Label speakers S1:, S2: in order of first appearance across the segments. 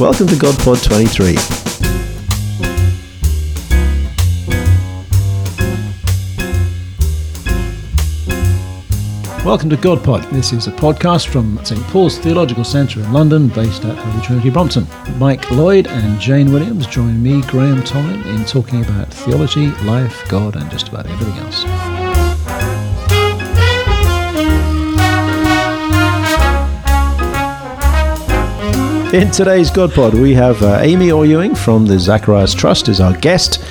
S1: Welcome to GodPod 23. Welcome to GodPod. This is a podcast from St Paul's Theological Centre in London, based at Holy Trinity Brompton. Mike Lloyd and Jane Williams join me, Graham Tomlin, in talking about theology, life, God, and just about everything else. In today's GodPod, we have uh, Amy Orr-Ewing from the Zacharias Trust as our guest,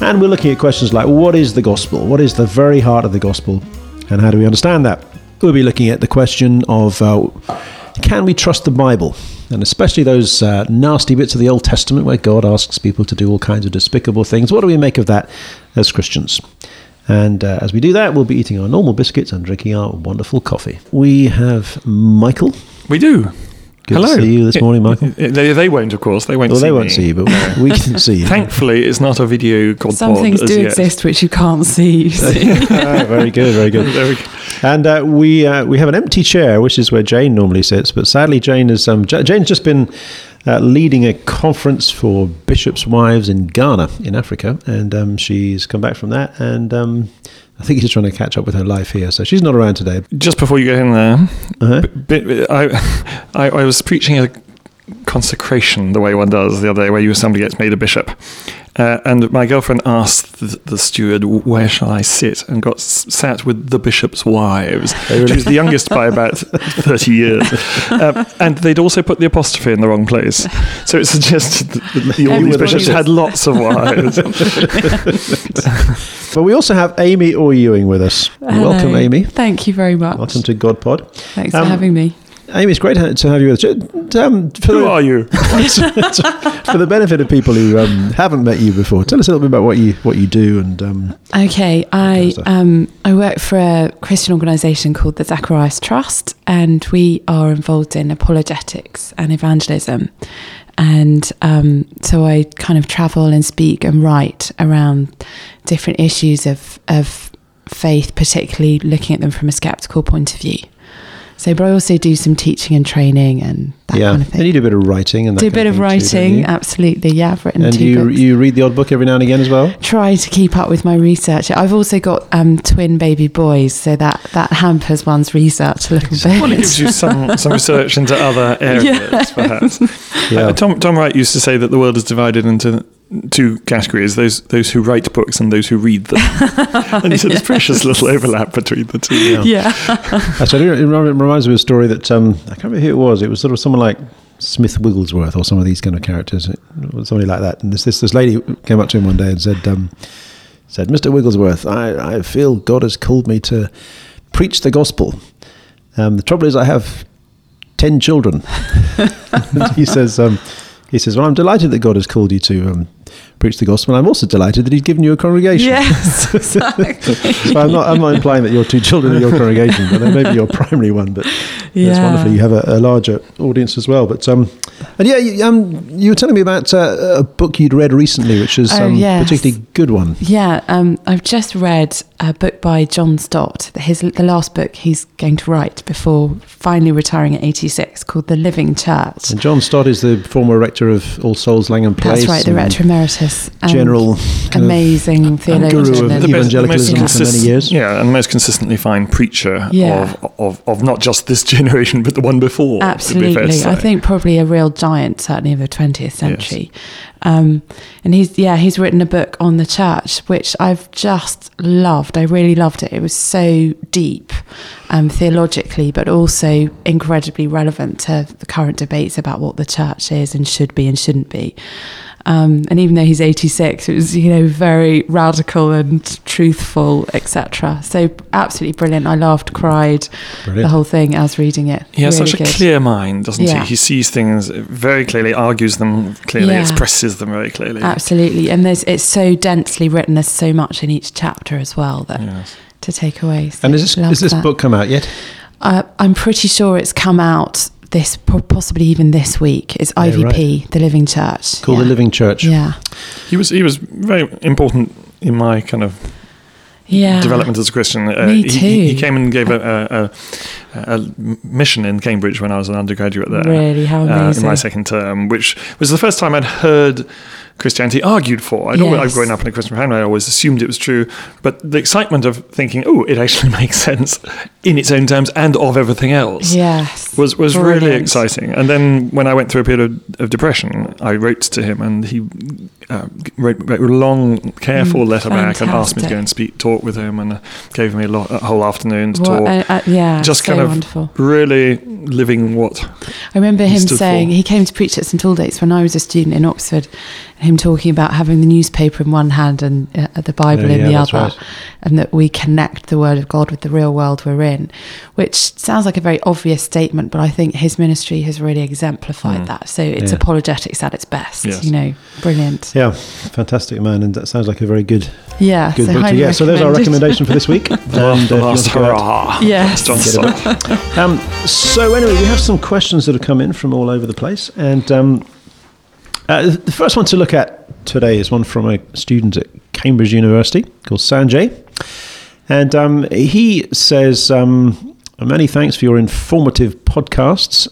S1: and we're looking at questions like what is the gospel? What is the very heart of the gospel, and how do we understand that? We'll be looking at the question of uh, can we trust the Bible, and especially those uh, nasty bits of the Old Testament where God asks people to do all kinds of despicable things. What do we make of that as Christians? And uh, as we do that, we'll be eating our normal biscuits and drinking our wonderful coffee. We have Michael.
S2: We do.
S1: Good
S2: Hello.
S1: to see you this morning, Michael.
S2: They, they won't, of course. They won't.
S1: Well,
S2: see
S1: they won't
S2: me.
S1: see you, but we can see you.
S2: Thankfully, it's not a video called
S3: Some
S2: pod
S3: things do
S2: yet.
S3: exist which you can't see. you see.
S1: Ah, very good, very good.
S2: There we go.
S1: And uh, we uh, we have an empty chair, which is where Jane normally sits. But sadly, Jane has um, J- Jane's just been uh, leading a conference for bishops' wives in Ghana in Africa, and um, she's come back from that. And um, I think he's trying to catch up with her life here, so she's not around today.
S2: Just before you get in there,
S1: Uh-huh.
S2: bit, bit- I, I, I was preaching a consecration the way one does the other day, where you somebody gets made a bishop. Uh, and my girlfriend asked the, the steward, "Where shall I sit?" and got s- sat with the bishop's wives. She was the youngest by about thirty years, um, and they'd also put the apostrophe in the wrong place. So it suggested that the, the, all these bishops had lots of wives.
S1: But we also have Amy Orr-Ewing with us. Welcome, Amy.
S3: Thank you very much.
S1: Welcome to GodPod.
S3: Thanks
S1: Um,
S3: for having me.
S1: Amy, it's great to to have you with us. Um, for
S2: Who
S1: the-
S2: are you?
S1: for the benefit of people who um, haven't met you before, tell us a little bit about what you what you do and um,
S3: Okay,
S1: kind
S3: I
S1: of
S3: um, I work for a Christian organisation called the Zacharias Trust, and we are involved in apologetics and evangelism. And um, so I kind of travel and speak and write around different issues of of faith, particularly looking at them from a skeptical point of view. So, but I also do some teaching and training and that
S1: yeah,
S3: kind of thing.
S1: and you do a bit of writing and that
S3: do a bit of
S1: thing too,
S3: writing,
S1: you?
S3: absolutely. Yeah, I've written
S1: and
S3: two
S1: you
S3: books.
S1: you read the odd book every now and again as well.
S3: try to keep up with my research. I've also got um, twin baby boys, so that that hampers one's research a little bit.
S2: Well, it gives you some, some research into other areas, perhaps.
S1: Yeah.
S2: Uh, Tom, Tom Wright used to say that the world is divided into two categories those those who write books and those who read them. and he said there's precious little overlap between the two.
S3: yeah,
S1: Actually, it rem- it reminds me of a story that um, I can't remember who it was. It was sort of someone like Smith Wigglesworth or some of these kind of characters, it was somebody like that. And this this, this lady came up to him one day and said, um, "said Mr. Wigglesworth, I, I feel God has called me to preach the gospel. Um, the trouble is, I have ten children." and he says, um, "He says, well, I'm delighted that God has called you to." Preach the gospel. And I'm also delighted that He's given you a congregation.
S3: yes, exactly.
S1: So I'm not, I'm not implying that your two children are your congregation, but they may be your primary one. But that's wonderful. You have a, a larger audience as well. But um, and yeah, you, um, you were telling me about uh, a book you'd read recently, which is
S3: Oh,
S1: um,
S3: yes.
S1: particularly good one.
S3: Yeah, um, I've just read a book by John Stott, his the last book he's going to write before finally retiring at 86, called The Living Church.
S1: And John Stott is the former rector of All Souls Langham Place.
S3: That's right, the rector emeritus. And
S1: General kind of
S3: amazing theologian.
S1: guru of
S3: and-
S1: the evangelicalism for many years.
S2: Yeah, and the most consistently fine preacher
S3: Yeah.
S2: of, of, of not just this generation, but the one before. it'd be
S3: Absolutely, I think probably a real giant, certainly of the twentieth century. Um, and he's yeah, he's written a book on the church, which I've just loved. I really loved it. It was so deep, um, theologically, but also incredibly relevant to the current debates about what the church is and should be and shouldn't be. Um, and even though he's 86, it was you know very radical and truthful, etc. So absolutely brilliant. I laughed, cried,
S1: Brilliant.
S3: the whole thing as reading it.
S2: He has
S3: Really
S2: such a
S3: good.
S2: clear mind, doesn't
S3: Yeah.
S2: he? He sees things very clearly, argues them clearly,
S3: Yeah.
S2: expresses them very clearly.
S3: Absolutely, and there's it's so densely written. There's so much in each chapter as well that
S2: Yes.
S3: to take away. So
S1: And is this, is this book come out yet?
S3: Uh, I'm pretty sure it's come out this possibly even this week. It's
S1: Yeah,
S3: IVP, the Living Church.
S1: Called
S3: yeah.
S1: The Living Church.
S3: Yeah,
S2: He was he was very important in my kind of
S3: yeah.
S2: development as a Christian. Uh,
S3: Me
S2: he- He, he came and gave a a mission in Cambridge when I was an undergraduate there.
S3: Really? How
S2: uh, in my second term, which was the first time I'd heard Christianity argued for. I'd, always,
S3: Yes.
S2: I've grown up in a Christian family. I always assumed it was true, but the excitement of thinking, "Oh, it actually makes sense in its own terms and of everything else,"
S3: Yes.
S2: was was really exciting. And then when I went through a period of, of depression, I wrote to him, and he uh, wrote, wrote a long, careful
S3: Mm,
S2: letter back and asked me to go and speak, talk with him, and uh, gave me a, lot, a whole afternoon to
S3: What
S2: talk.
S3: a- uh, yeah,
S2: Just
S3: so
S2: kind of
S3: wonderful.
S2: really living what
S3: I remember him saying
S2: for.
S3: he came to preach at St Aldate's when I was a student in Oxford. Him talking about having the newspaper in one hand and uh, the Bible
S1: Yeah,
S3: in
S1: yeah,
S3: the other,
S1: right.
S3: and that we connect the Word of God with the real world we're in. Which sounds like a very obvious statement, but I think his ministry has really exemplified
S2: Mm.
S3: that. So it's
S1: Yeah.
S3: apologetics at its best.
S2: Yes.
S3: You know, brilliant.
S1: Yeah, fantastic man, and that sounds like a very good
S3: Yeah,
S1: good
S3: so
S1: book to
S3: highly.
S1: So there's our recommendation for this week. And, uh, if
S2: the
S1: you want
S2: last
S1: to go out-
S2: hurrah.
S3: Yes.
S2: John
S1: Get it Um, so anyway, we have some questions that have come in from all over the place, and um, uh, the first one to look at today is one from a student at Cambridge University called Sanjay, and um, he says, um, "Many thanks for your informative podcasts."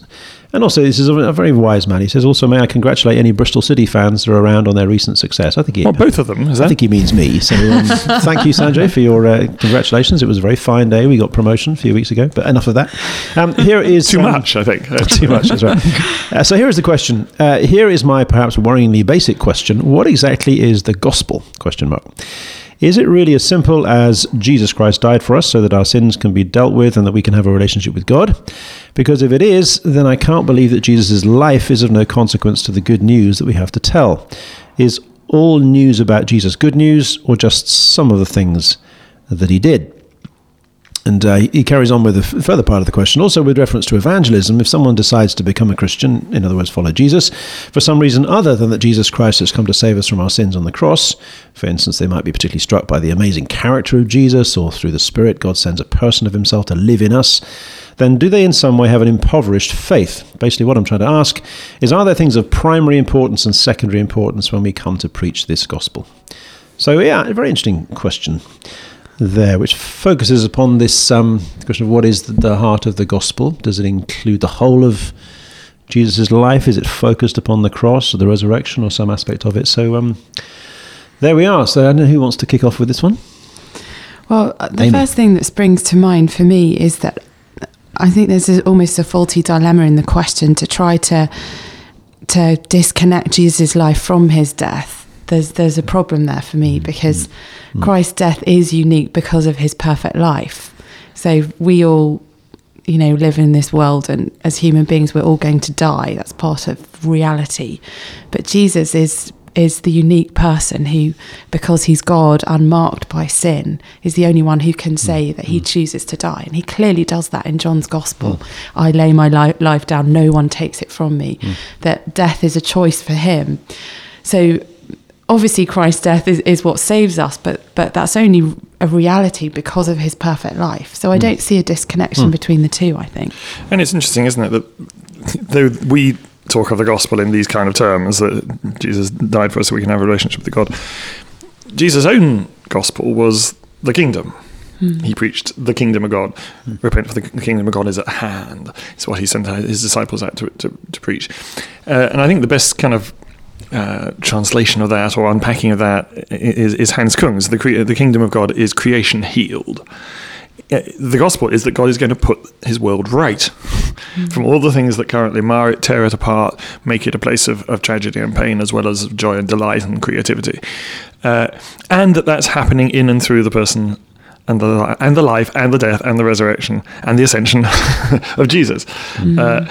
S1: And also, this is a, very wise man. He says, "Also, may I congratulate any Bristol City fans that are around on their recent success." I think he,
S2: Well, both of them, is
S1: I think he means me. So um, thank you, Sanjay, for your uh, congratulations. It was a very fine day. We got promotion a few weeks ago, but enough of that. Um, here is
S2: Too
S1: um,
S2: much, I think.
S1: Too much, that's right. Uh, so here is the question. Uh, here is my perhaps worryingly basic question. What exactly is the gospel? Question mark. Is it really as simple as Jesus Christ died for us so that our sins can be dealt with and that we can have a relationship with God? Because if it is, then I can't believe that Jesus' life is of no consequence to the good news that we have to tell. Is all news about Jesus good news or just some of the things that he did? And uh, he carries on with the further part of the question, also with reference to evangelism. If someone decides to become a Christian, in other words, follow Jesus, for some reason other than that Jesus Christ has come to save us from our sins on the cross, for instance, they might be particularly struck by the amazing character of Jesus, or through the Spirit, God sends a person of himself to live in us, then do they in some way have an impoverished faith? Basically, what I'm trying to ask is are there things of primary importance and secondary importance when we come to preach this gospel? So, yeah, a very interesting question there, which focuses upon this um, question of what is the, heart of the gospel. Does it include the whole of Jesus' life? Is it focused upon the cross or the resurrection or some aspect of it? So um, there we are. So I don't know who wants to kick off with this one.
S3: Well, uh, the
S1: Amy.
S3: first thing that springs to mind for me is that I think there's a, almost a faulty dilemma in the question to try to to disconnect Jesus' life from his death. There's there's a problem there for me mm-hmm. because mm-hmm. Christ's death is unique because of his perfect life. So we all you know live in this world and as human beings we're all going to die. That's part of reality. But jesus is is the unique person who because he's god unmarked by sin is the only one who can mm-hmm. say that he chooses to die. And he clearly does that in john's gospel. Mm. I lay my li- life down. No one takes it from me. Mm. That death is a choice for him. So obviously Christ's death is, is what saves us, but but that's only a reality because of his perfect life. So I hmm. don't see a disconnection hmm. between the two. I think.
S2: And it's interesting, isn't it, that though we talk of the gospel in these kind of terms, that Jesus died for us so we can have a relationship with God, Jesus' own gospel was the kingdom. Hmm. He preached the kingdom of God. Repent, for the the kingdom of God is at hand. It's what he sent his disciples out to, to, to preach. Uh, and I think the best kind of uh, translation of that or unpacking of that is, is, Hans Kung's. The, cre- the kingdom of God is creation healed. Uh, The gospel is that God is going to put his world right from all the things that currently mar it, tear it apart, make it a place of, of tragedy and pain, as well as of joy and delight and creativity. Uh, and that that's happening in and through the person and the, and the life and the death and the resurrection and the ascension of Jesus. Uh,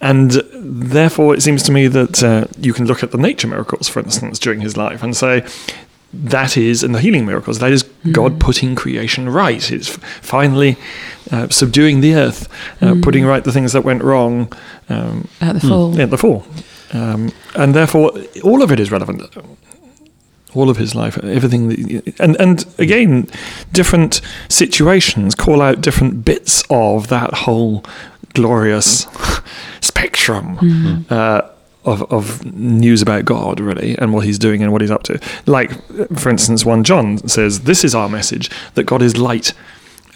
S2: and therefore, it seems to me that uh, you can look at the nature miracles, for instance, during his life and say, that is, and the healing miracles, that is God putting creation right. It's finally uh, subduing the earth, uh, putting right the things that went wrong um,
S3: At the fall.
S2: at the fall. Um, and therefore, all of it is relevant. All of his life, everything, that, and and again, different situations call out different bits of that whole glorious spectrum uh, of of news about God, really, and what He's doing and what He's up to. Like, for instance, one John says, "This is our message: that God is light."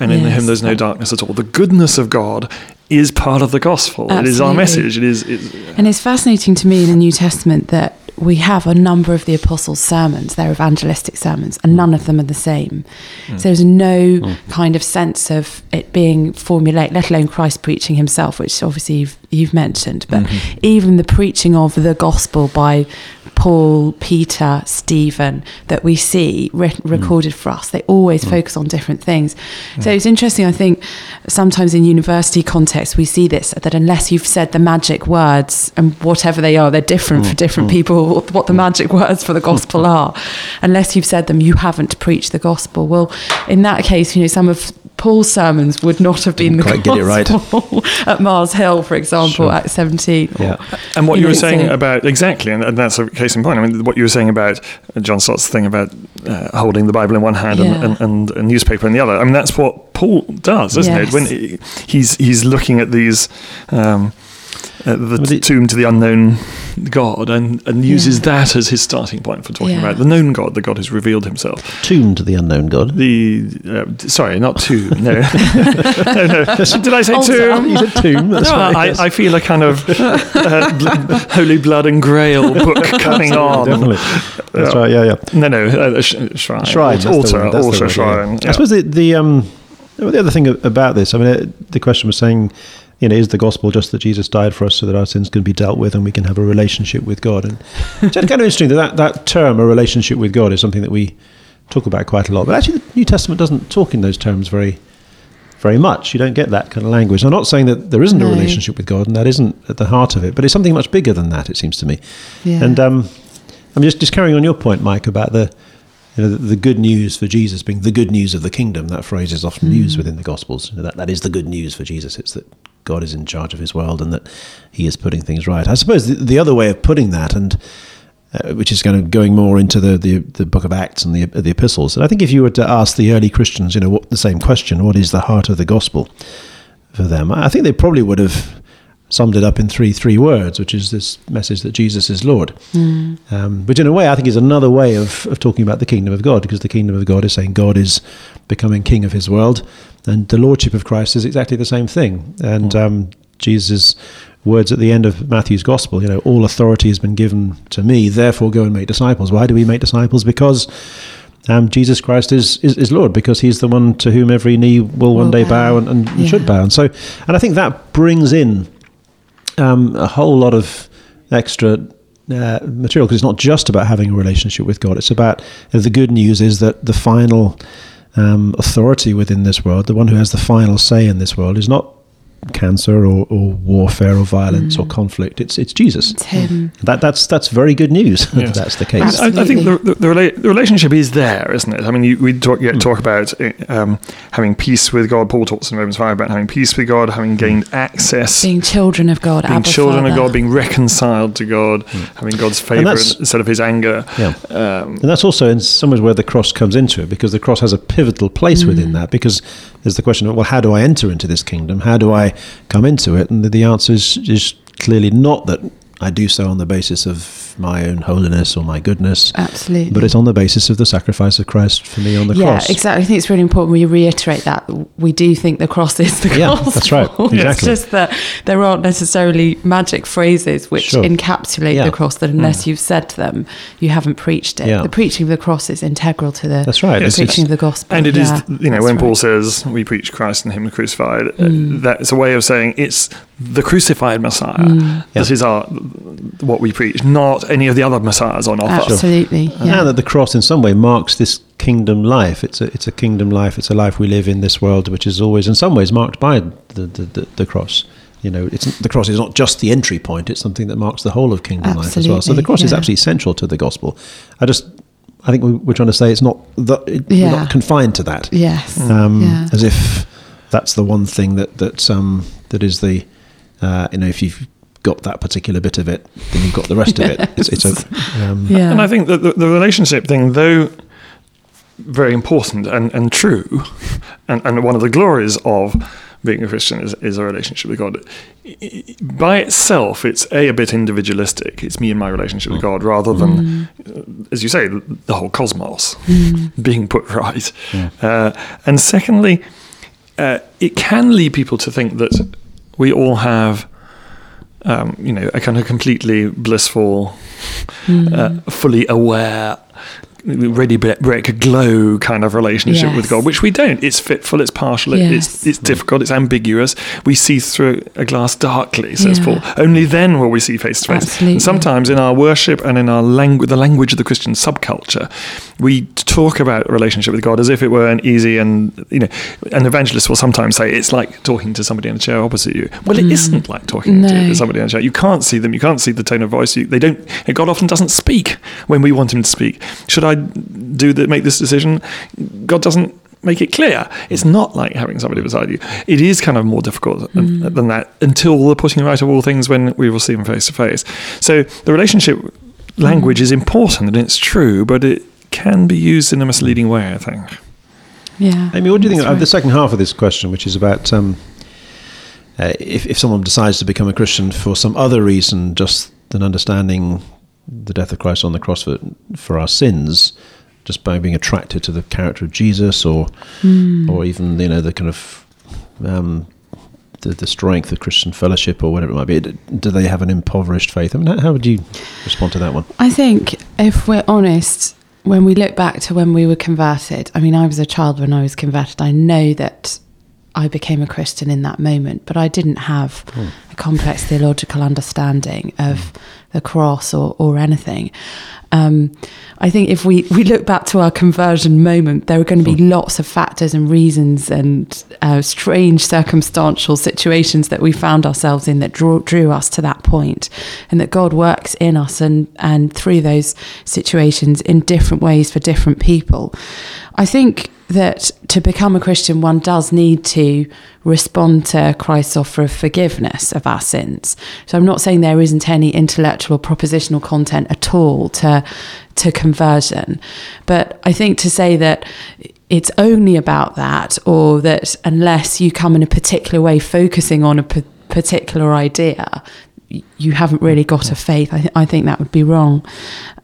S2: and in
S3: Yes.
S2: him there's no darkness at all. The goodness of God is part of the gospel. It is our message. It is. It,
S3: And it's fascinating to me in the New Testament that we have a number of the apostles' sermons, they're evangelistic sermons, and none of them are the same. Hmm. So there's no hmm. kind of sense of it being formulaic, let alone Christ preaching himself, which obviously you've, you've mentioned. But mm-hmm. even the preaching of the gospel by Paul, Peter, Stephen that we see writ- hmm. recorded for us, they always hmm. focus on different things. Hmm. So it's interesting, I think, sometimes in university context, we see this that unless you've said the magic words and whatever they are, they're different for different people, what- what the magic words for the gospel are. Unless you've said them, you haven't preached the gospel. Well, in that case, you know, some of Paul's sermons would not have been the
S1: quite get it right.
S3: gospel at Mars Hill, for example,
S1: Sure.
S3: at 17. or-
S1: Yeah.
S2: And what you,
S3: You
S2: were saying
S3: so-
S2: about exactly, and, and that's a case in point. I mean, what you were saying about uh, John Stott's thing about uh, holding the Bible in one hand
S3: Yeah.
S2: and, and, and a newspaper in the other. I mean, that's what Paul does, isn't
S3: Yes.
S2: it? When he, he's he's looking at these. Um, uh, the,
S1: Well, the-
S2: tomb to the unknown God, and, and uses
S3: Yeah.
S2: that as his starting point for talking
S3: Yeah.
S2: about the known God, the God who's revealed himself.
S1: Tomb to the unknown God.
S2: The uh, sorry, not tomb. No, no, no. Did I say
S3: Altar.
S2: tomb?
S1: You said tomb. That's
S2: No,
S1: right,
S2: I. I feel a kind of uh, bl- Holy Blood and Grail book coming on.
S1: Definitely. That's right. Yeah, yeah.
S2: No, no, uh, sh- shrine.
S1: Shrine. that's the
S2: altar,
S1: the
S2: altar
S1: word, yeah. I suppose the the um the other thing about this, I mean, uh, the question was saying, you know, is the gospel just that Jesus died for us so that our sins can be dealt with and we can have a relationship with God? And it's kind of interesting that, that that term, a relationship with God, is something that we talk about quite a lot. But actually, the New Testament doesn't talk in those terms very very much. You don't get that kind of language. I'm not saying that there isn't a relationship with God, and that isn't at the heart of it, but it's something much bigger than that. It seems to me.
S3: Yeah.
S1: And um, I'm just just carrying on your point, Mike, about the you know the, the good news for Jesus being the good news of the kingdom. That phrase is often used within the Gospels. You know, that that is the good news for Jesus. It's that God is in charge of His world and that He is putting things right. I suppose the, the other way of putting that and uh, which is kind of going more into the, the, the book of Acts and the, the epistles. And I think if you were to ask the early Christians, you know, what, the same question, what is the heart of the gospel for them? I think they probably would have summed it up in three three words, which is this message that Jesus is Lord. Um, which, in a way, I think is another way of, of talking about the kingdom of God, because the kingdom of God is saying God is becoming king of his world, and the lordship of Christ is exactly the same thing. And um, Jesus' words at the end of Matthew's gospel, you know, all authority has been given to me, therefore go and make disciples. Why do we make disciples? Because um, Jesus Christ is, is, is Lord, because he's the one to whom every knee will one day
S3: bow.
S1: bow and, and
S3: Yeah.
S1: should bow. And so, and I think that brings in um, a whole lot of extra uh, material because it's not just about having a relationship with God. It's about uh, the good news is that the final um, authority within this world, the one who has the final say in this world, is not cancer or, or warfare or violence or conflict. It's it's Jesus.
S3: It's him.
S1: That that's that's very good news. if
S2: Yes.
S1: that's the case.
S2: I, I think the, the, the, rela- the relationship is there, isn't it? I mean, you, we talk, yet talk about uh, um, having peace with God. Paul talks in Romans 5 about having peace with God, having gained access,
S3: Being children of God,
S2: being
S3: Abba
S2: children of God, being reconciled to God, having God's favour
S1: Hmm.
S2: instead of his anger.
S1: Yeah.
S2: Um,
S1: And that's also in some ways where the cross comes into it, because the cross has a pivotal place within that. Because there's the question of, well, how do I enter into this kingdom? How do I come into it? And the, the answer is, is clearly not that I do so on the basis of my own holiness or my goodness,
S3: Absolutely.
S1: but it's on the basis of the sacrifice of Christ for me on the
S3: yeah,
S1: cross.
S3: Yeah, exactly. I think it's really important we reiterate that we do think the cross is the
S1: Yeah,
S3: gospel.
S1: that's right.
S3: It's
S1: Exactly.
S3: just that there aren't necessarily magic phrases which
S1: Sure.
S3: encapsulate
S1: Yeah.
S3: the cross that unless you've said them, you haven't preached it.
S1: Yeah.
S3: The preaching of the cross is integral to the
S1: That's right.
S3: the
S1: It's-
S3: preaching
S1: it's-
S3: of the gospel.
S2: And it is,
S3: Yeah,
S2: you know,
S3: that's
S2: when Paul says we preach Christ and Him crucified, uh,
S3: Mm.
S2: that's a way of saying it's the crucified Messiah.
S3: Mm.
S2: This is our what we preach, not any of the other messiahs on offer.
S3: Absolutely.
S1: And
S3: Yeah.
S1: now that the cross, in some way, marks this kingdom life. It's a it's a kingdom life. It's a life we live in this world, which is always, in some ways, marked by the the, the, the cross. You know, it's the cross is not just the entry point; it's something that marks the whole of kingdom life as well. So the
S3: Absolutely,
S1: cross is absolutely central to the gospel. I just, I think we, we're trying to say it's not the, it, we're
S3: Yeah.
S1: not confined to that.
S3: Yes.
S1: Um,
S3: Yeah.
S1: As if that's the one thing that that um that is the, uh, you know, if you've got that particular bit of it, then you've got the rest of it. It's, it's a um,
S3: Yeah.
S2: And I think that the, the relationship thing, though very important and, and true, and, and one of the glories of being a Christian is, is a relationship with God. I- I- By itself, it's a a bit individualistic. It's me and my relationship with God, rather than, uh, as you say, the whole cosmos being put right. Uh, and secondly, uh, it can lead people to think that we all have, um, you know, a kind of completely blissful, uh, fully aware, Ready Brek glow kind of relationship
S3: Yes.
S2: with God, which we don't. It's fitful, it's partial,
S3: Yes.
S2: it's it's difficult, it's ambiguous. We see through a glass darkly, says
S3: Yeah.
S2: Paul. Only then will we see face to face. And sometimes in our worship and in our language, the language of the Christian subculture, we talk about a relationship with God as if it were an easy and you know. An evangelist will sometimes say it's like talking to somebody in a chair opposite you. Well, it mm. not like talking
S3: No.
S2: to somebody in a chair. You can't see them. You can't see the tone of voice. You, they don't. God often doesn't speak when we want Him to speak. Should I do the, make this decision? God doesn't make it clear. It's not like having somebody beside you. It is kind of more difficult than, than that until the putting right of all things when we will see them face to face. So the relationship language is important and it's true, but it can be used in a misleading way, I think.
S3: Yeah.
S1: Amy, what do you think
S3: that's
S1: of the second half of this question, which is about um, uh, if, if someone decides to become a Christian for some other reason, just than understanding the death of Christ on the cross for, for our sins, just by being attracted to the character of Jesus, or
S3: Hmm.
S1: or even you know the kind of um, the, the strength of Christian fellowship, or whatever it might be. Do they have an impoverished faith? I mean, how would you respond to that one?
S3: I think if we're honest, when we look back to when we were converted, I mean, I was a child when I was converted. I know that I became a Christian in that moment, but I didn't have a complex theological understanding of the cross or, or anything. Um, I think if we, we look back to our conversion moment, there are going to be lots of factors and reasons and uh, strange circumstantial situations that we found ourselves in that drew, drew us to that point, and that God works in us and, and through those situations in different ways for different people. I think that to become a Christian, one does need to respond to Christ's offer of forgiveness of our sins. So I'm not saying there isn't any intellectual propositional content at all to to conversion, but I think to say that it's only about that, or that unless you come in a particular way, focusing on a p- particular idea, you haven't really got a faith. I, th- I think that would be wrong.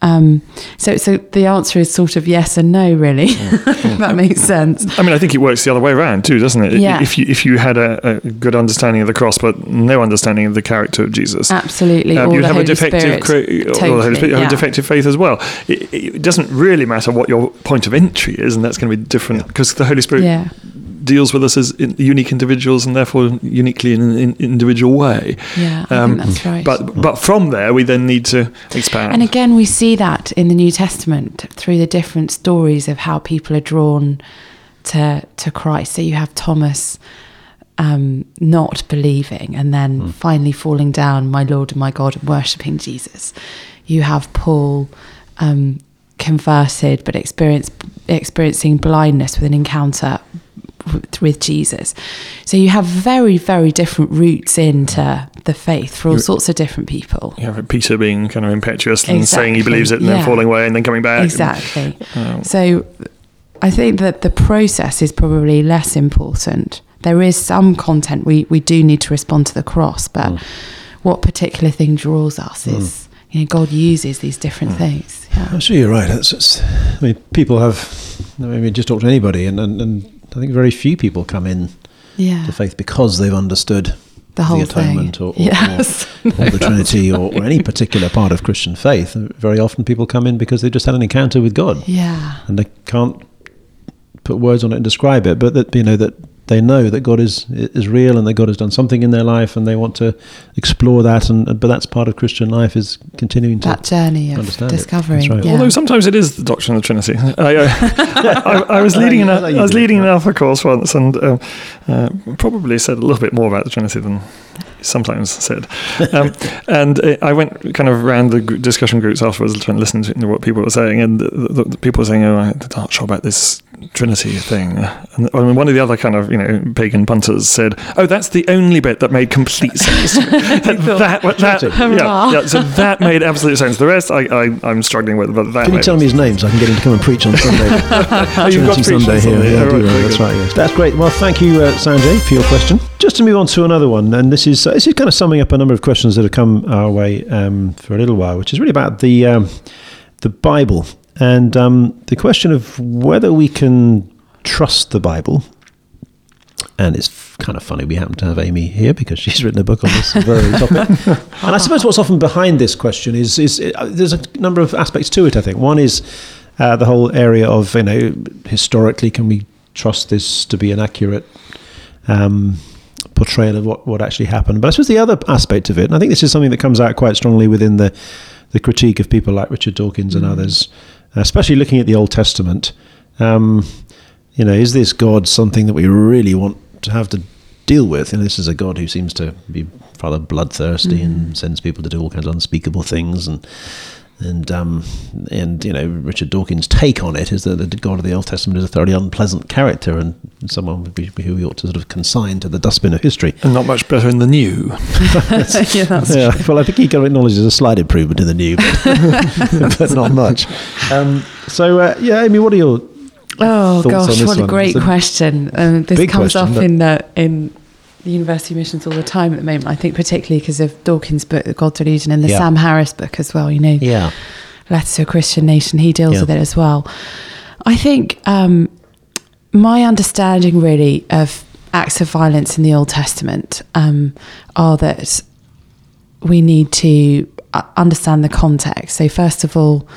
S3: Um, so, so the answer is sort of yes and no, really. if that makes sense.
S2: I mean, I think it works the other way around too, doesn't it?
S3: Yeah.
S2: If you if you had a, a good understanding of the cross but no understanding of the character of Jesus,
S3: Absolutely.
S2: um, you'd have
S3: Holy
S2: a defective,
S3: Spirit.
S2: cre- or the Holy
S3: Totally,
S2: Spirit,
S3: yeah.
S2: a defective faith as well. It, it doesn't really matter what your point of entry is, and that's going to be different because the Holy Spirit
S3: Yeah.
S2: Deals with us as in, unique individuals and therefore uniquely in an in, individual way.
S3: Yeah,
S2: Um,
S3: that's right.
S2: But but from there, we then need to expand.
S3: And again, we see that in the New Testament through the different stories of how people are drawn to to Christ. So you have Thomas um, not believing and then finally falling down, my Lord and my God, and worshipping Jesus. You have Paul um, converted but experiencing blindness with an encounter with, with Jesus. So you have very, very different routes into the faith for all
S2: You're-
S3: sorts of different people.
S2: you have Peter being kind of impetuous and saying he believes it and then falling away and then coming back.
S3: Exactly.
S2: Um,
S3: So I think that the process is probably less important. There is some content we, we do need to respond to the cross, but what particular thing draws us is you know God uses these different things. Yeah.
S1: I'm sure you're right. That's, that's, I mean, people have. I mean, just talk to anybody, and, and, and I think very few people come in
S3: Yeah.
S1: to faith because they've understood
S3: The whole
S1: atonement
S3: thing.
S1: or, or,
S3: yes.
S1: or, or the Trinity or, or any particular part of Christian faith. Very often, people come in because they've just had an encounter with God,
S3: yeah.
S1: and they can't put words on it and describe it, but that you know that they know that God is is real and that God has done something in their life, and they want to explore that. And but that's part of Christian life is continuing to
S3: That journey of
S1: understand
S3: discovering.
S1: That's right.
S3: Yeah.
S2: Although sometimes it is the doctrine of the Trinity. I, uh, I, I was leading an
S1: I
S2: I was leading an Alpha course once, and um, uh, probably said a little bit more about the Trinity than sometimes said. Um, and uh, I went kind of around the discussion groups afterwards, trying to listen to what people were saying, and the, the, the people were saying, "Oh, I'm not sure about this Trinity thing." And one of the other kind of you know pagan punters said, "Oh, that's the only bit that made complete sense." that, that, that yeah, yeah, so that made absolute sense. The rest, I, I I'm struggling with, but that
S1: Can you tell me his name so I can get him to come and preach on Sunday?
S2: Oh, you've got
S1: Sunday here. Yeah,
S2: right,
S1: that's right. Yes, that's great. Well, thank you, uh, Sanjay, for your question. Just to move on to another one, and this is uh, this is kind of summing up a number of questions that have come our way um, for a little while, which is really about the um, the Bible and um, the question of whether we can trust the Bible and it's f- kind of funny we happen to have Amy here because she's written a book on this very topic. and I suppose what's often behind this question is is uh, there's a number of aspects to it. I think one is uh, the whole area of you know historically can we trust this to be an accurate um, portrayal of what, what actually happened. But I suppose the other aspect of it, and I think this is something that comes out quite strongly within the the critique of people like Richard Dawkins and others, especially looking at the Old Testament. Um, you know, is this God something that we really want to have to deal with? And this is a God who seems to be rather bloodthirsty and sends people to do all kinds of unspeakable things and and um, and you know Richard Dawkins' take on it is that the God of the Old Testament is a thoroughly unpleasant character and someone who we ought to sort of consign to the dustbin of history.
S2: And not much better in the new.
S3: yeah, that's
S1: Yeah, well, I think he kind of acknowledges a slight improvement in the new, but, but not much. Um, so, uh, yeah, Amy, what are your
S3: Oh gosh, what a
S1: one?
S3: great
S1: a
S3: question! Um, this
S1: big
S3: comes
S1: question,
S3: up in the in the university missions all the time at the moment. I think particularly because of Dawkins' book, The God's Delusion, and the
S1: Yeah.
S3: Sam Harris book as well. You know,
S1: yeah
S3: Letter to a Christian Nation. He deals
S1: Yeah.
S3: with it as well. I think um, my understanding really of acts of violence in the Old Testament um, are that we need to uh, understand the context. So, first of all,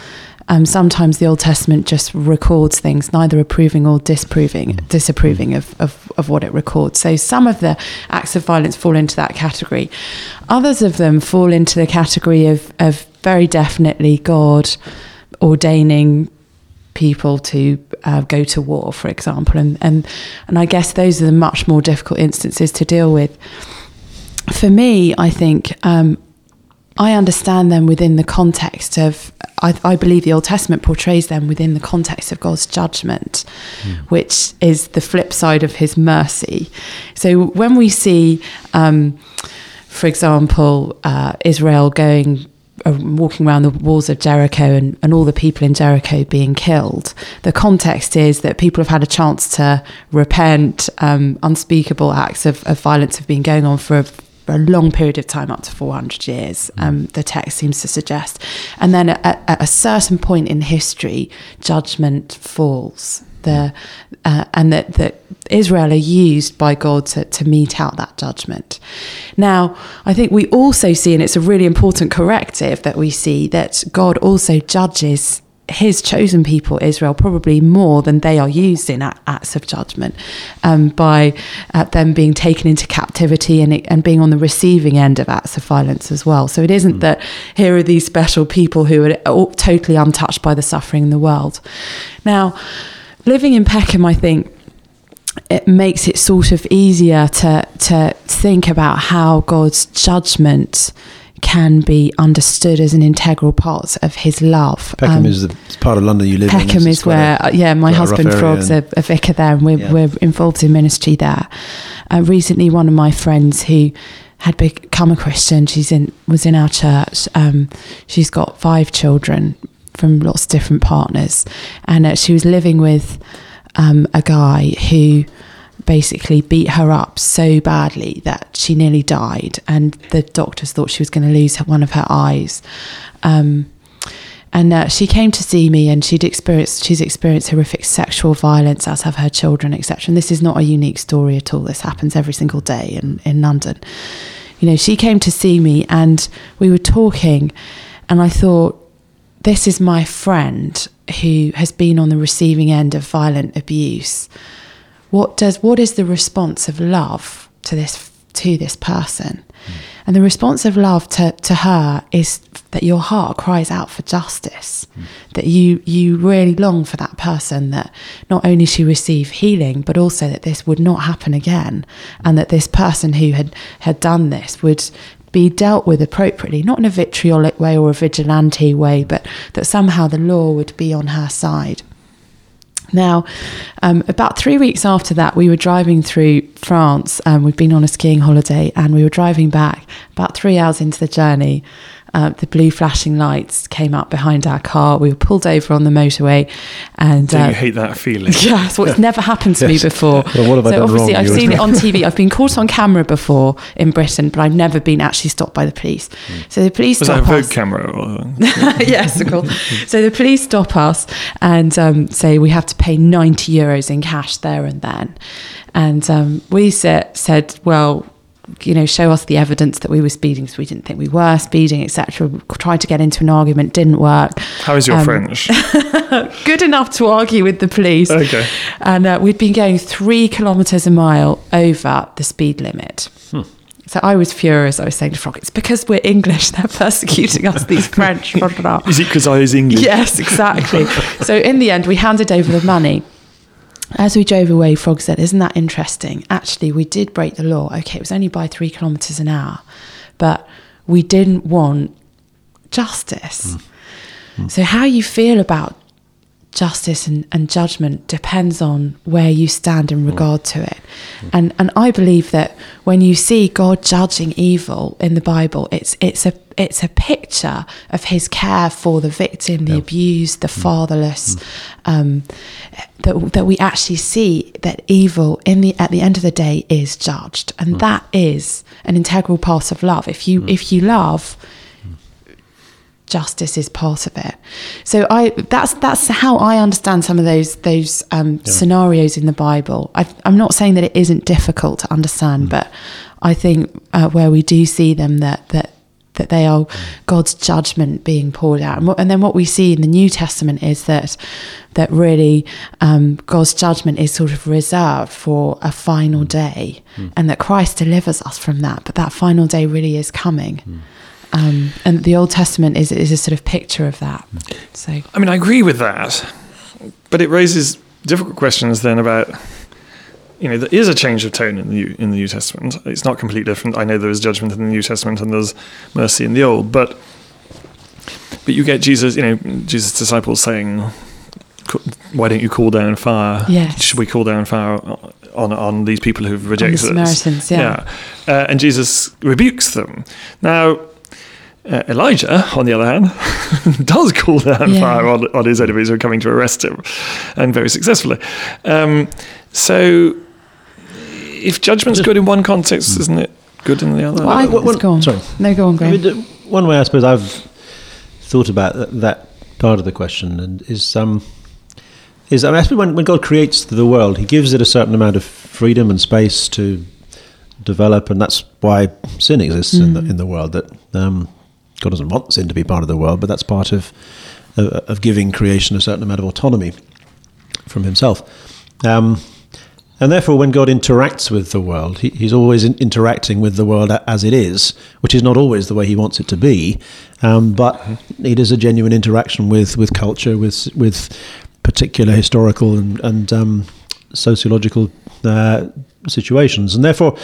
S3: um, sometimes the Old Testament just records things, neither approving or disproving, disapproving of, of, of what it records. So, some of the acts of violence fall into that category. Others of them fall into the category of, of very definitely God ordaining people to uh, go to war, for example, and and and I guess those are the much more difficult instances to deal with. For me, I think um, I understand them within the context of. I, I believe the Old Testament portrays them within the context of God's judgment, which is the flip side of His mercy. So when we see, um, for example, uh, Israel going uh, walking around the walls of Jericho and, and all the people in Jericho being killed. The context is that people have had a chance to repent. Um, unspeakable acts of, of violence have been going on for a, for a long period of time, up to 400 years, um, the text seems to suggest. And then at, at a certain point in history, judgment falls. The, uh, and that, that Israel are used by God to, to mete out that judgment. Now, I think we also see, and it's a really important corrective that we see, that God also judges his chosen people, Israel, probably more than they are used in acts of judgment um, by uh, them being taken into captivity and, it, and being on the receiving end of acts of violence as well. So it isn't that here are these special people who are all totally untouched by the suffering in the world. Now, living in Peckham, I think it makes it sort of easier to to think about how God's judgment can be understood as an integral part of His love.
S1: Peckham
S3: Um,
S1: is the part of London you live in.
S3: Peckham is where,
S1: a-
S3: uh, yeah, my husband Frog's a, a vicar there, and we're,
S1: Yeah.
S3: we're involved in ministry there. Uh, recently, one of my friends who had become a Christian, she's in was in our church. Um, she's got five children from lots of different partners, and uh, she was living with um, a guy who basically beat her up so badly that she nearly died, and the doctors thought she was going to lose her, one of her eyes. Um, and uh, she came to see me, and she'd experienced she's experienced horrific sexual violence, as have her children, etc. And this is not a unique story at all. This happens every single day in in London. You know, she came to see me, and we were talking, and I thought, this is my friend who has been on the receiving end of violent abuse what does what is the response of love to this to this person? Hmm. And the response of love to, to her is that your heart cries out for justice hmm. that you you really long for that person that not only she receive healing but also that this would not happen again and that this person who had had done this would be dealt with appropriately not in a vitriolic way or a vigilante way but that somehow the law would be on her side now, um, about three weeks after that, we were driving through France. Um, we'd been on a skiing holiday and we were driving back. About three hours into the journey, uh, the blue flashing lights came up behind our car. We were pulled over on the motorway, and
S2: Do
S3: uh,
S2: you hate that feeling?
S3: Yes, well, it's never happened to me before.
S1: Well, what have I
S3: so obviously, I've seen it on TV. I've been caught on camera before in Britain, but I've never been actually stopped by the police. So the police
S2: Was that a
S3: stop
S2: Vogue
S3: us.
S2: camera? Or,
S3: yes, of course. So the police stop us and um, say we have to pay 90 euros in cash there and then. And um, we said, said, well, you know, show us the evidence that we were speeding, so we didn't think we were speeding, etc. Tried to get into an argument, didn't work.
S2: how is your
S3: Um,
S2: French?
S3: Good enough to argue with the police.
S2: Okay.
S3: And uh, we'd been going three kilometres a mile over the speed limit. So I was furious. I was saying to Frog, it's because we're English. They're persecuting us, these French. blah, blah, blah.
S2: Is it because I was English?
S3: Yes, exactly. so in the end, we handed over the money. As we drove away, Frog said, Isn't that interesting? Actually, we did break the law. Okay, it was only by three kilometres an hour, but we didn't want justice. Mm. Mm. So, how you feel about justice and, and judgment depends on where you stand in mm. regard to it. Mm. And and I believe that when you see God judging evil in the Bible, it's it's a it's a picture of his care for the victim, the abused, the mm. fatherless. Um, that that we actually see that evil in the at the end of the day is judged, and that is an integral part of love. If you if you love, justice is part of it. So I that's that's how I understand some of those those um, scenarios in the Bible. I, I'm not saying that it isn't difficult to understand, but I think uh, where we do see them that that that they are God's judgment being poured out, and, what, and then what we see in the New Testament is that that really um, God's judgment is sort of reserved for a final day, and that Christ delivers us from that. But that final day really is coming. Um, and the Old Testament is is a sort of picture of that. So
S2: I mean, I agree with that, but it raises difficult questions then about. You know, there is a change of tone in the New, in the New Testament. It's not completely different. I know there is judgment in the New Testament and there's mercy in the Old, but but you get Jesus. You know, Jesus' disciples saying, "Why don't you call down fire?
S3: Yes.
S2: Should we call down fire on on these people who've rejected us?"
S3: Samaritans, yeah.
S2: Uh, and Jesus rebukes them. Now, uh, Elijah, on the other hand, does call down
S3: Yeah.
S2: fire on, on his enemies who are coming to arrest him, and very successfully. Um, so, if judgment's good in one context, isn't it good in the other?
S3: well, I,
S1: Well, well,
S3: go on.
S1: sorry.
S3: No, go on,
S1: I
S3: Graham.
S1: mean, one way I suppose I've thought about that, that part of the question and is um, is I, mean, I suppose when, when God creates the world, He gives it a certain amount of freedom and space to develop, and that's why sin exists in the in the world. That um, God doesn't want sin to be part of the world, but that's part of of, giving creation a certain amount of autonomy from Himself. Um, and therefore, when God interacts with the world, he, He's always in, interacting with the world as it is, which is not always the way He wants it to be. Um, but it is a genuine interaction with, with culture, with with particular historical and, and um, sociological uh, situations. And therefore,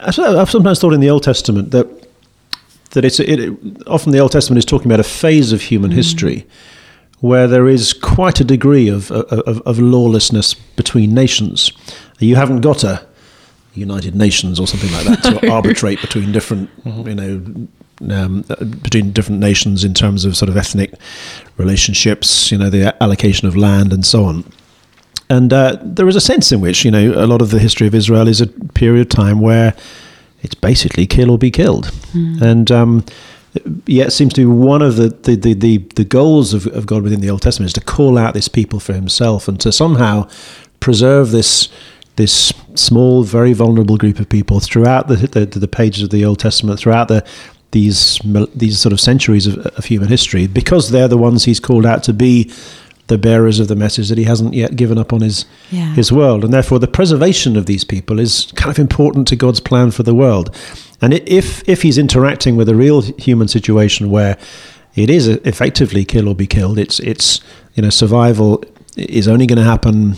S1: I've sometimes thought in the Old Testament that that it's it, often the Old Testament is talking about a phase of human history where there is quite a degree of, of, of lawlessness between nations. You haven't got a United Nations or something like that to arbitrate between different, you know, um, uh, between different nations in terms of sort of ethnic relationships, you know, the allocation of land and so on. And uh, there is a sense in which, you know, a lot of the history of Israel is a period of time where it's basically kill or be killed. And um, yet it seems to be one of the, the, the, the, the goals of, of God within the Old Testament is to call out this people for himself and to somehow preserve this this small, very vulnerable group of people throughout the, the, the pages of the Old Testament, throughout the these these sort of centuries of, of human history, because they're the ones he's called out to be the bearers of the message that he hasn't yet given up on his
S3: Yeah.
S1: his world, and therefore the preservation of these people is kind of important to God's plan for the world. And if if he's interacting with a real human situation where it is effectively kill or be killed, it's it's you know survival is only going to happen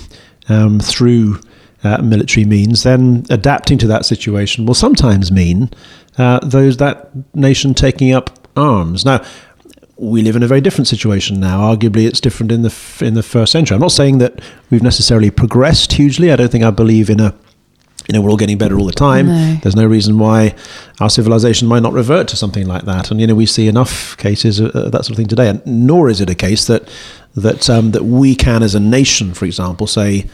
S1: um, through uh, military means, then adapting to that situation will sometimes mean uh, those that nation taking up arms. Now, we live in a very different situation now. Arguably, it's different in the f- in the first century. I'm not saying that we've necessarily progressed hugely. I don't think I believe in a you know, we're all getting better all the time.
S3: No.
S1: There's no reason why our civilization might not revert to something like that. And you know, we see enough cases of that sort of thing today. And nor is it a case that that um, that we can, as a nation, for example, say,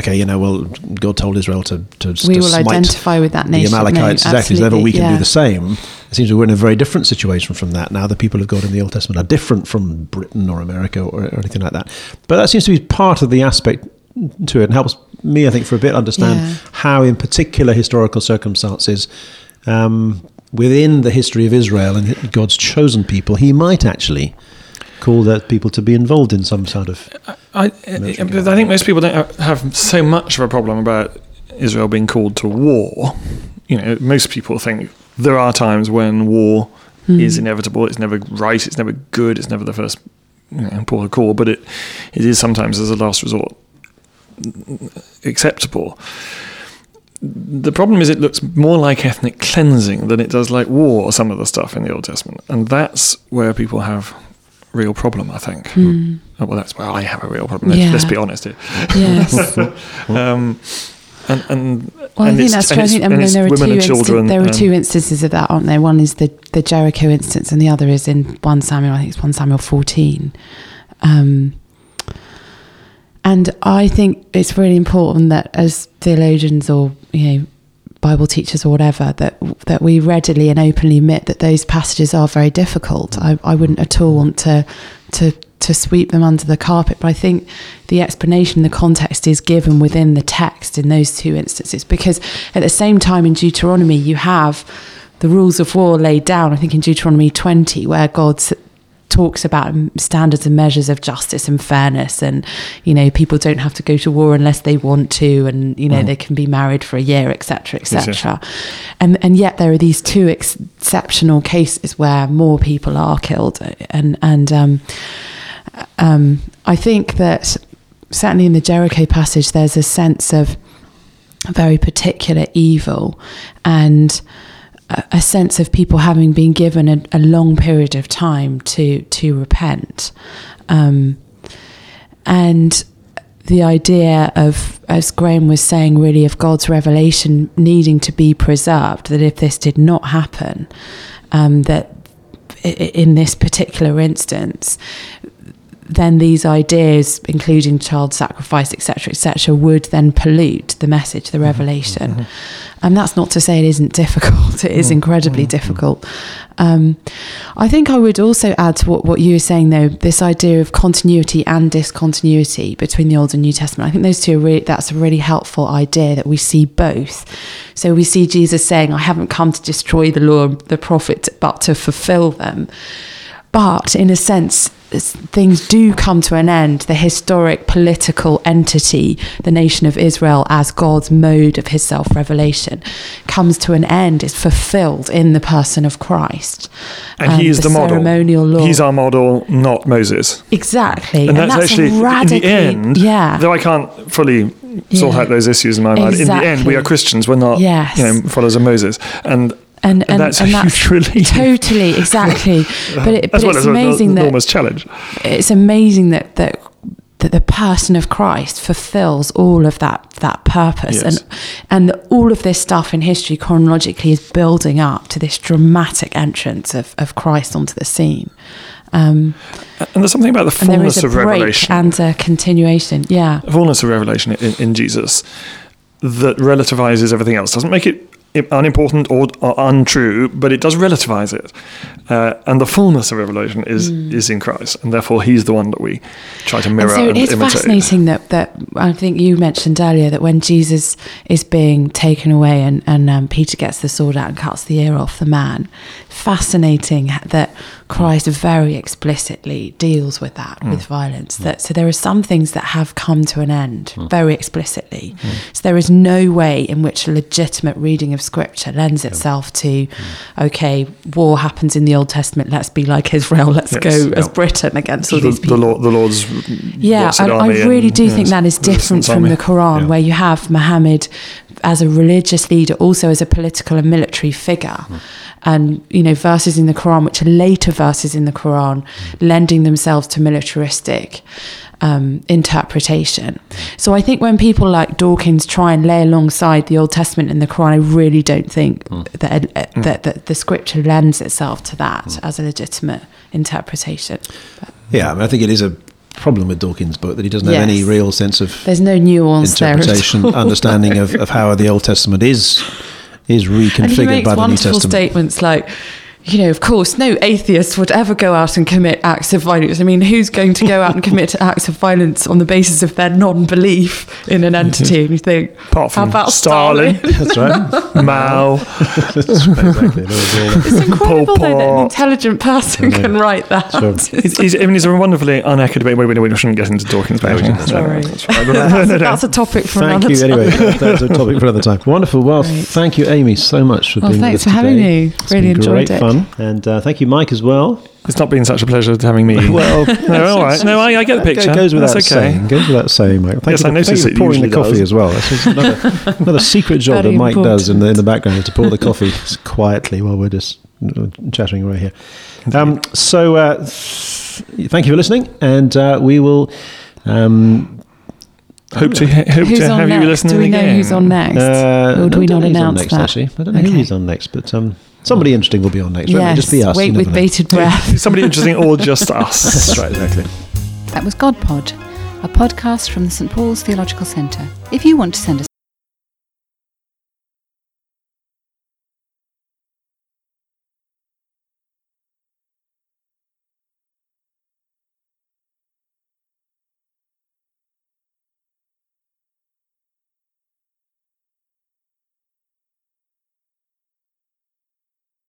S1: okay, you know, well, God told Israel to to,
S3: We
S1: to
S3: will
S1: smite
S3: identify with that nation.
S1: the Amalekites.
S3: No,
S1: exactly. So therefore, we can
S3: absolutely,
S1: do the same. It seems we're in a very different situation from that now. The people of God in the Old Testament are different from Britain or America or, or anything like that. But that seems to be part of the aspect to it and helps me, I think, for a bit understand
S3: Yeah.
S1: how, in particular historical circumstances, um, within the history of Israel and God's chosen people, He might actually call that people to be involved in some sort of.
S2: I, I, I think most people don't have- have so much of a problem about Israel being called to war. You know, most people think there are times when war hmm. is inevitable. It's never right. It's never good. It's never the first you know, port of call. But it it is sometimes as a last resort acceptable. The problem is it looks more like ethnic cleansing than it does like war or some of the stuff in the Old Testament, and that's where people have real problem. I think. Oh, well, that's where I have a real problem. Let's,
S3: Yeah.
S2: let's be honest here.
S3: Yes.
S2: Um, and and
S3: Well, I
S2: and
S3: think that's true. I think I mean, there are two there are
S2: um,
S3: two instances of that, aren't there? One is the the Jericho instance, and the other is in one Samuel. I think it's one Samuel fourteen. Um, and I think it's really important that as theologians or you know Bible teachers or whatever that that we readily and openly admit that those passages are very difficult. I, I wouldn't at all want to to to sweep them under the carpet, but I think the explanation, the context is given within the text in those two instances because at the same time in Deuteronomy you have the rules of war laid down. I think in Deuteronomy 20 where God talks about standards and measures of justice and fairness and you know people don't have to go to war unless they want to and you know they can be married for a year etc etc and and yet there are these two ex- exceptional cases where more people are killed. And and um um I think that certainly in the Jericho passage there's a sense of very particular evil and a, sense of people having been given a, a long period of time to to repent. Um, and the idea of as Graham was saying really of God's revelation needing to be preserved that if this did not happen um, that in this particular instance then these ideas, including child sacrifice, etc., etc., would then pollute the message, the mm-hmm. revelation. Mm-hmm. And that's not to say it isn't difficult. It is mm-hmm. incredibly difficult. Um, I think I would also add to what, what you were saying, though, this idea of continuity and discontinuity between the Old and New Testament. I think those two are really, that's a really helpful idea that we see both. So we see Jesus saying, I haven't come to destroy the law and the prophet, but to fulfill them. But in a sense, things do come to an end. The historic political entity, the nation of Israel, as God's mode of his self revelation, comes to an end, is fulfilled in the person of Christ.
S2: and
S3: Um,
S2: he is the, model.
S3: ceremonial law.
S2: He's our model, not Moses.
S3: exactly.
S2: And, that's, actually
S3: radically,
S2: in the end.
S3: yeah.
S2: Though I can't fully sort
S3: Yeah.
S2: out those issues in my mind. In the end, we are Christians. We're not,
S3: Yes.
S2: you know, followers of Moses. And
S3: and, and,
S2: that's
S3: and
S2: a
S3: that's
S2: huge relief.
S3: totally exactly. But, it, but
S2: well
S3: it's
S2: an
S3: amazing that
S2: enormous challenge.
S3: it's amazing that that that the person of Christ fulfills all of that that purpose
S2: Yes.
S3: and and all of this stuff in history chronologically is building up to this dramatic entrance of, of Christ onto the scene. Um,
S2: And there's something about the
S3: and
S2: fullness of revelation.
S3: and a continuation. Yeah.
S2: the fullness of revelation in, in Jesus that relativizes everything else. Doesn't make it unimportant or, or untrue, but it does relativize it. Uh, and the fullness of revelation is is in Christ, and therefore He's the one that we try to mirror
S3: Mm. and
S2: and,
S3: so it's
S2: imitate.
S3: fascinating that, that I think you mentioned earlier that when Jesus is being taken away and, and um, Peter gets the sword out and cuts the ear off the man, fascinating that Christ very explicitly deals with that, hmm. with violence. Hmm. That So there are some things that have come to an end hmm. very explicitly. So there is no way in which a legitimate reading of scripture lends itself to, okay, war happens in the Old Testament, let's be like Israel, let's
S2: Yes.
S3: go as Britain against all
S2: the,
S3: these
S2: the,
S3: people.
S2: Lord, the Lord's
S3: Yeah, I, I really
S2: and,
S3: do
S2: yes,
S3: think that is different from the Quran,
S1: Yeah.
S3: where you have Muhammad as a religious leader, also as a political and military figure. Hmm. And, you know, verses in the Quran, which are later verses in the Quran, hmm. lending themselves to militaristic um, interpretation. Hmm. So I think when people like Dawkins try and lay alongside the Old Testament and the Quran, I really don't think that, uh, that, that the scripture lends itself to that as a legitimate interpretation. But
S1: Yeah, I, mean, I think it is a problem with Dawkins' book that he doesn't have any real sense of
S3: there's no nuance
S1: interpretation,
S3: all.
S1: understanding of, of how the Old Testament is is reconfigured by the New
S3: wonderful
S1: Testament.
S3: statements like, you know, of course, no atheist would ever go out and commit acts of violence. I mean, who's going to go out and commit acts of violence on the basis of their non-belief in an entity? Mhm. And you think,
S2: Apart
S3: how
S2: from
S3: about
S2: Stalin,
S3: Stalin?
S1: That's right.
S2: Mao.
S1: exactly. There was all that.
S3: It's incredible though that an intelligent person
S1: Yeah.
S3: can write that.
S1: Sure.
S2: He's, he's, I mean, he's a wonderfully unacademic. Wait, wait, wait, we shouldn't get into Dawkins.
S3: Sorry.
S2: that's right.
S3: that's, a, that's a topic for
S1: Thank
S3: another
S1: you.
S3: time.
S1: Anyway, that- that's a topic for another time. Wonderful. Well,
S3: Great.
S1: thank you, Amy, so much for
S3: Well,
S1: being
S3: thanks
S1: with us
S3: for having me. Really enjoyed it.
S1: fun, and uh, thank you, Mike, as well.
S2: It's not been such a pleasure having me.
S1: Well,
S2: no, all right. No, I, I get the
S1: That
S2: picture.
S1: goes without
S2: That's okay.
S1: saying. Goes without saying, Mike. Thank
S2: Yes,
S1: you
S2: I noticed
S1: thank you
S2: it
S1: pouring the coffee
S2: does.
S1: as well. This is another, another secret job that
S3: Very
S1: Mike does in the, in the background is to pour the coffee quietly while we're just chatting away here. Um, so, uh, th- thank you for listening, and uh, we will. Um,
S2: Hope to hope
S3: Who's
S2: to have
S3: next?
S2: you listening again.
S3: Do we know
S2: again.
S3: who's on next?
S1: uh,
S3: or do
S1: I
S3: we
S1: don't
S3: not
S1: know who's on
S3: announce
S1: next,
S3: that?
S1: Actually, I don't know who
S3: Okay.
S1: is on next, but um, somebody interesting will be on next. Won't it?
S3: Yes,
S1: Just be us.
S3: wait with
S1: know.
S3: bated breath.
S2: Somebody interesting or just us?
S1: That's right, exactly.
S4: That was GodPod, a podcast from the St Paul's Theological Centre. If you want to send us